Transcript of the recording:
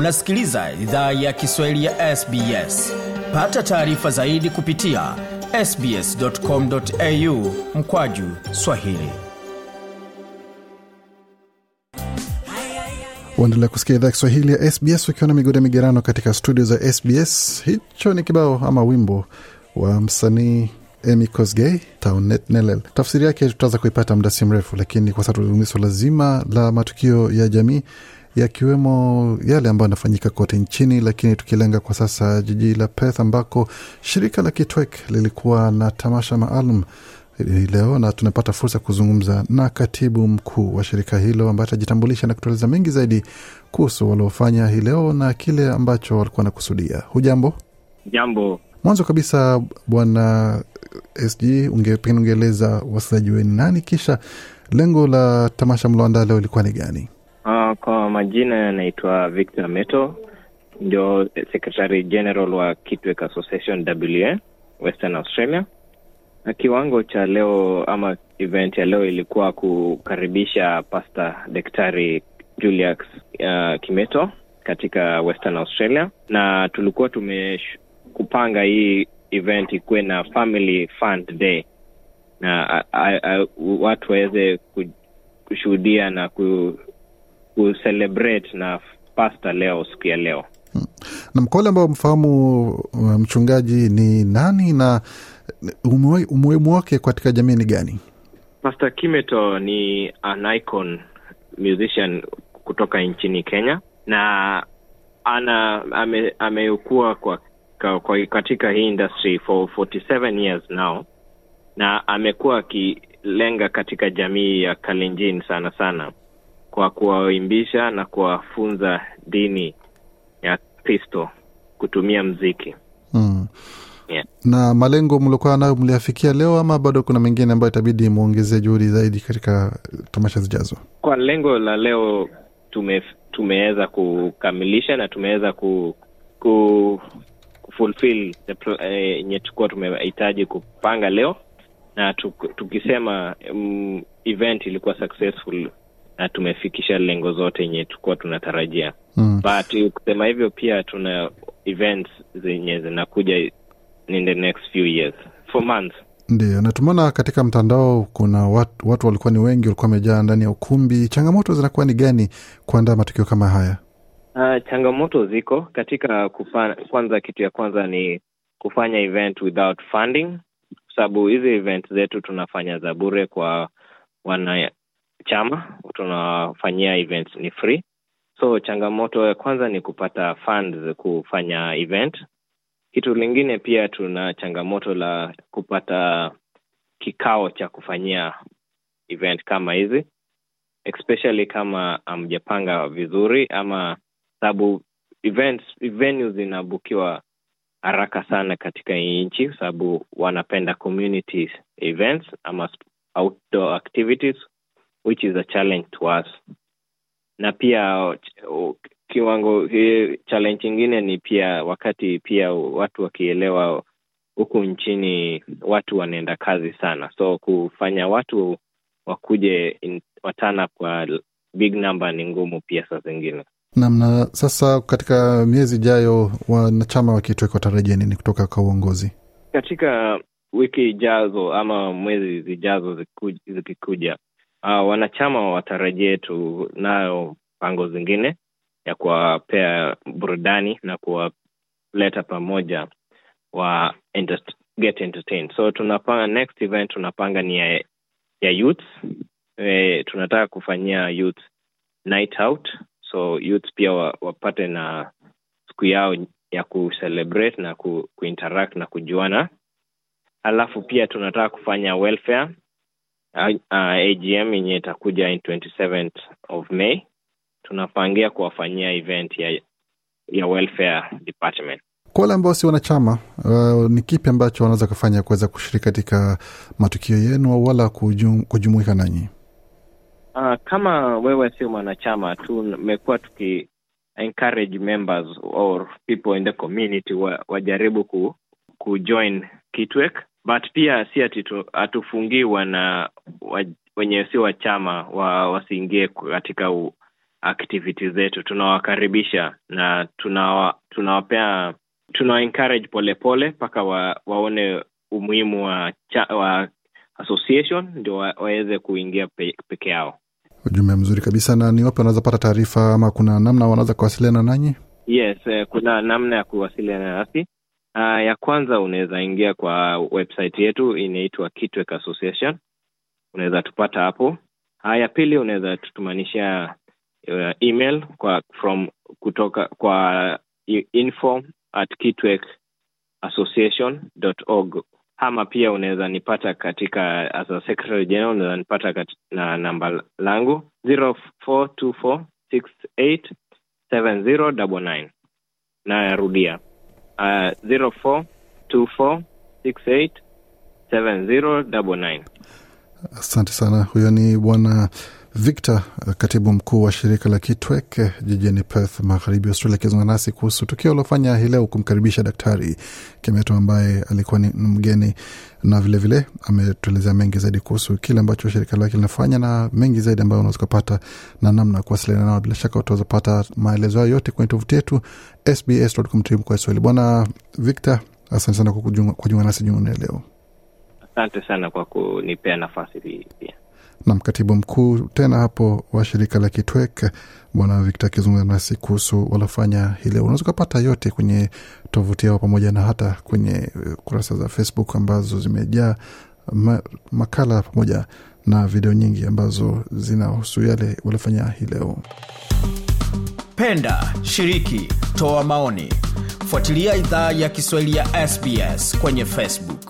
unasikiliza idhaa ya kiswahili ya sbs pata taarifa zaidi kupitia sbscomau mkwaju swahili. Uendelea kusikia idhaa kiswahili ya sbs ukiwa na migode migerano katika studio za sbs hicho ni kibao ama wimbo wa msanii Amy Kosgei Taunet. Tafsiri yake tutaweza kuipata muda si mrefu, lakini kwa sasa tuzungumzia swala zima la matukio ya jamii yakiwemo yale ambayo yanafanyika kote nchini, lakini tukilenga kwa sasa jiji la Perth ambako shirika la Kitwek lilikuwa na tamasha maalum hii leo na tunapata fursa ya kuzungumza na katibu mkuu wa shirika hilo ambaye atajitambulisha na kutueleza mengi zaidi kuhusu waliofanya hii leo na kile ambacho walikuwa wanakusudia. Hujambo? Jambo. Mwanzo kabisa, bwana SG, unge, pengine ungeeleza wasikilizaji wenu nani, kisha lengo la tamasha mloandaa leo ilikuwa ni gani? Kwa majina yanaitwa Victor Meto, ndio secretary general wa Kitwek Association WA Western Australia. Na kiwango cha leo ama event ya leo ilikuwa kukaribisha Pastor Daktari Julius uh, Kimeto katika Western Australia, na tulikuwa tumekupanga hii event ikuwe na family fund day na a, a, a, watu waweze kushuhudia na ku, kucelebrate na pasta leo siku ya leo. Hmm. na wale ambao mfahamu mchungaji ni nani na umuhimu wake katika jamii ni gani? Pastor Kimeto ni an icon musician kutoka nchini Kenya na ana ame, kwa, kwa kwa katika hii industry for 47 years now na amekuwa akilenga katika jamii ya Kalenjin sana sana kwa kuwaimbisha na kuwafunza dini ya Kristo kutumia mziki mm. yeah. na malengo mliokuwa nayo mliafikia leo ama bado kuna mengine ambayo itabidi mwongezee juhudi zaidi katika tamasha zijazo? Kwa lengo la leo tume tumeweza kukamilisha na tumeweza ku, ku fulfill yenye eh, tukuwa tumehitaji kupanga leo na tuk, tukisema um, event ilikuwa successful na tumefikisha lengo zote yenye tulikuwa tunatarajia. Mm. but kusema hivyo pia tuna events zenye zinakuja in the next few years. For months. Ndio na tumeona katika mtandao kuna watu, watu walikuwa ni wengi walikuwa wamejaa ndani ya ukumbi. Changamoto zinakuwa ni gani kuandaa matukio kama haya? Uh, changamoto ziko katika kufa, kwanza kitu ya kwanza ni kufanya event without funding. Kwa sababu hizi event zetu tunafanya za bure kwa wanachama tunafanyia events ni free. So changamoto ya kwanza ni kupata funds kufanya event. Kitu lingine pia tuna changamoto la kupata kikao cha kufanyia event kama hizi especially kama amjapanga vizuri ama sababu events venues zinabukiwa haraka sana katika hii nchi sababu wanapenda community events ama outdoor activities which is a challenge to us. Na pia kiwango challenge ingine ni pia wakati pia watu wakielewa huku nchini watu wanaenda kazi sana. So kufanya watu wakuje watana kwa big number ni ngumu pia saa zingine. Nam na sasa katika miezi ijayo wanachama wa tarajia nini kutoka kwa uongozi? Katika wiki ijazo ama mwezi zijazo zikikuja uh, wanachama watarajie tunayo pango zingine ya kuwapea burudani na kuwaleta pamoja wa get entertained. So tunapanga next event tunapanga ni ya, ya youth e, tunataka kufanyia youth night out. So youth pia wapate na siku yao ya kucelebrate na ku, kuinteract na kujuana. Alafu pia tunataka kufanya welfare uh, agm yenye itakuja in 27th of may. Tunapangia kuwafanyia event ya ya welfare department. Kwa wale ambao si wanachama uh, ni kipi ambacho wanaweza kufanya kuweza kushiriki katika matukio yenu wala kujum, kujumuika nanyi? Uh, kama wewe sio mwanachama tumekuwa tuki encourage members or people in the community wa, wajaribu ku, kujoin kitwek but pia si ati hatufungiwa wana wa, wenye si wa chama wa, wasiingie katika u, activity zetu. Tunawakaribisha na tunawa, tunawapea tunawa encourage polepole mpaka wa, waone umuhimu wa, cha, wa association ndio wa, waweze kuingia pe, peke yao. Ujumbe mzuri kabisa na ni wapi wanaweza pata taarifa ama kuna namna wanaweza kuwasiliana nanyi? Yes eh, kuna namna ya kuwasiliana nasi uh, ya kwanza unaweza ingia kwa website yetu inaitwa Kitwek Association. Unaweza tupata hapo. Uh, ya pili unaweza tutumanisha uh, email kwa from kutoka kwa info at kitwek association.org ama pia unaweza nipata katika as a secretary general unaweza nipata kat, na namba langu 0424687099 narudia uh, 0424687099 asante sana. Huyo ni bwana victor katibu mkuu wa shirika la kitwek jijini perth magharibi australia akizungumza nasi kuhusu tukio aliofanya hii leo kumkaribisha daktari kemeto ambaye alikuwa ni mgeni na vilevile ametuelezea mengi zaidi kuhusu kile ambacho shirika lake linafanya na mengi zaidi ambayo unaweza kupata na namna ya kuwasiliana nao. Bila shaka utaweza kupata maelezo hayo yote kwenye tovuti yetu sbs.com.au kwa Kiswahili. bwana victor asante sana kwa kujiunga nasi jioni leo. Asante sana kwa kunipea nafasi hii pia na mkatibu mkuu tena hapo wa shirika la kitwek bwana victor akizungumza nasi kuhusu walofanya hii leo unaweza ukapata yote kwenye tovuti yao pamoja na hata kwenye kurasa za facebook ambazo zimejaa ma, makala pamoja na video nyingi ambazo zinahusu yale waliofanya hii leo. Penda shiriki toa maoni. Fuatilia idhaa ya kiswahili ya sbs kwenye facebook